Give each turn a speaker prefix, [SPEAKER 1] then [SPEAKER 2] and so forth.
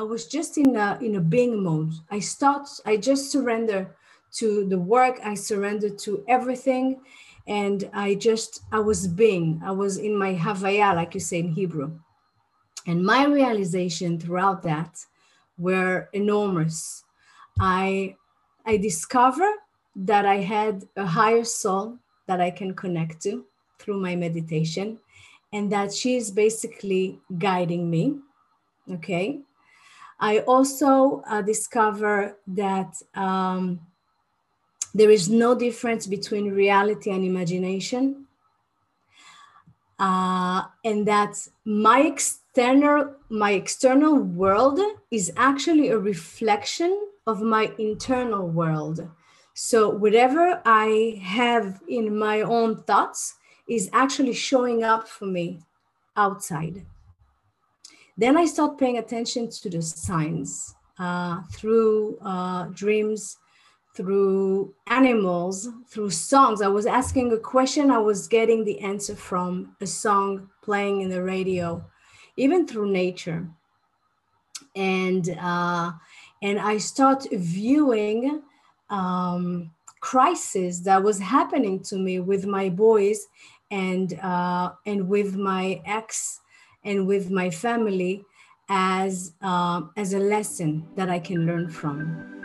[SPEAKER 1] I was just in a, in a being mode. I start, I just surrender to the work. I surrendered to everything. And I just, I was being, I was in my Havaya, like you say in Hebrew. And my realization throughout that were enormous. I, I discovered that I had a higher soul that I can connect to through my meditation, and that she is basically guiding me. Okay. I also uh, discover that um, there is no difference between reality and imagination. Uh, and that my external my external world is actually a reflection of my internal world. So whatever i have in my own thoughts is actually showing up for me outside. Then I start paying attention to the signs uh, through uh, dreams, through animals, through songs. I was asking a question, I was getting the answer from a song playing in the radio, even through nature. And uh, and I start viewing um, crisis that was happening to me with my boys and uh, and with my ex and with my family as um, as a lesson that I can learn from.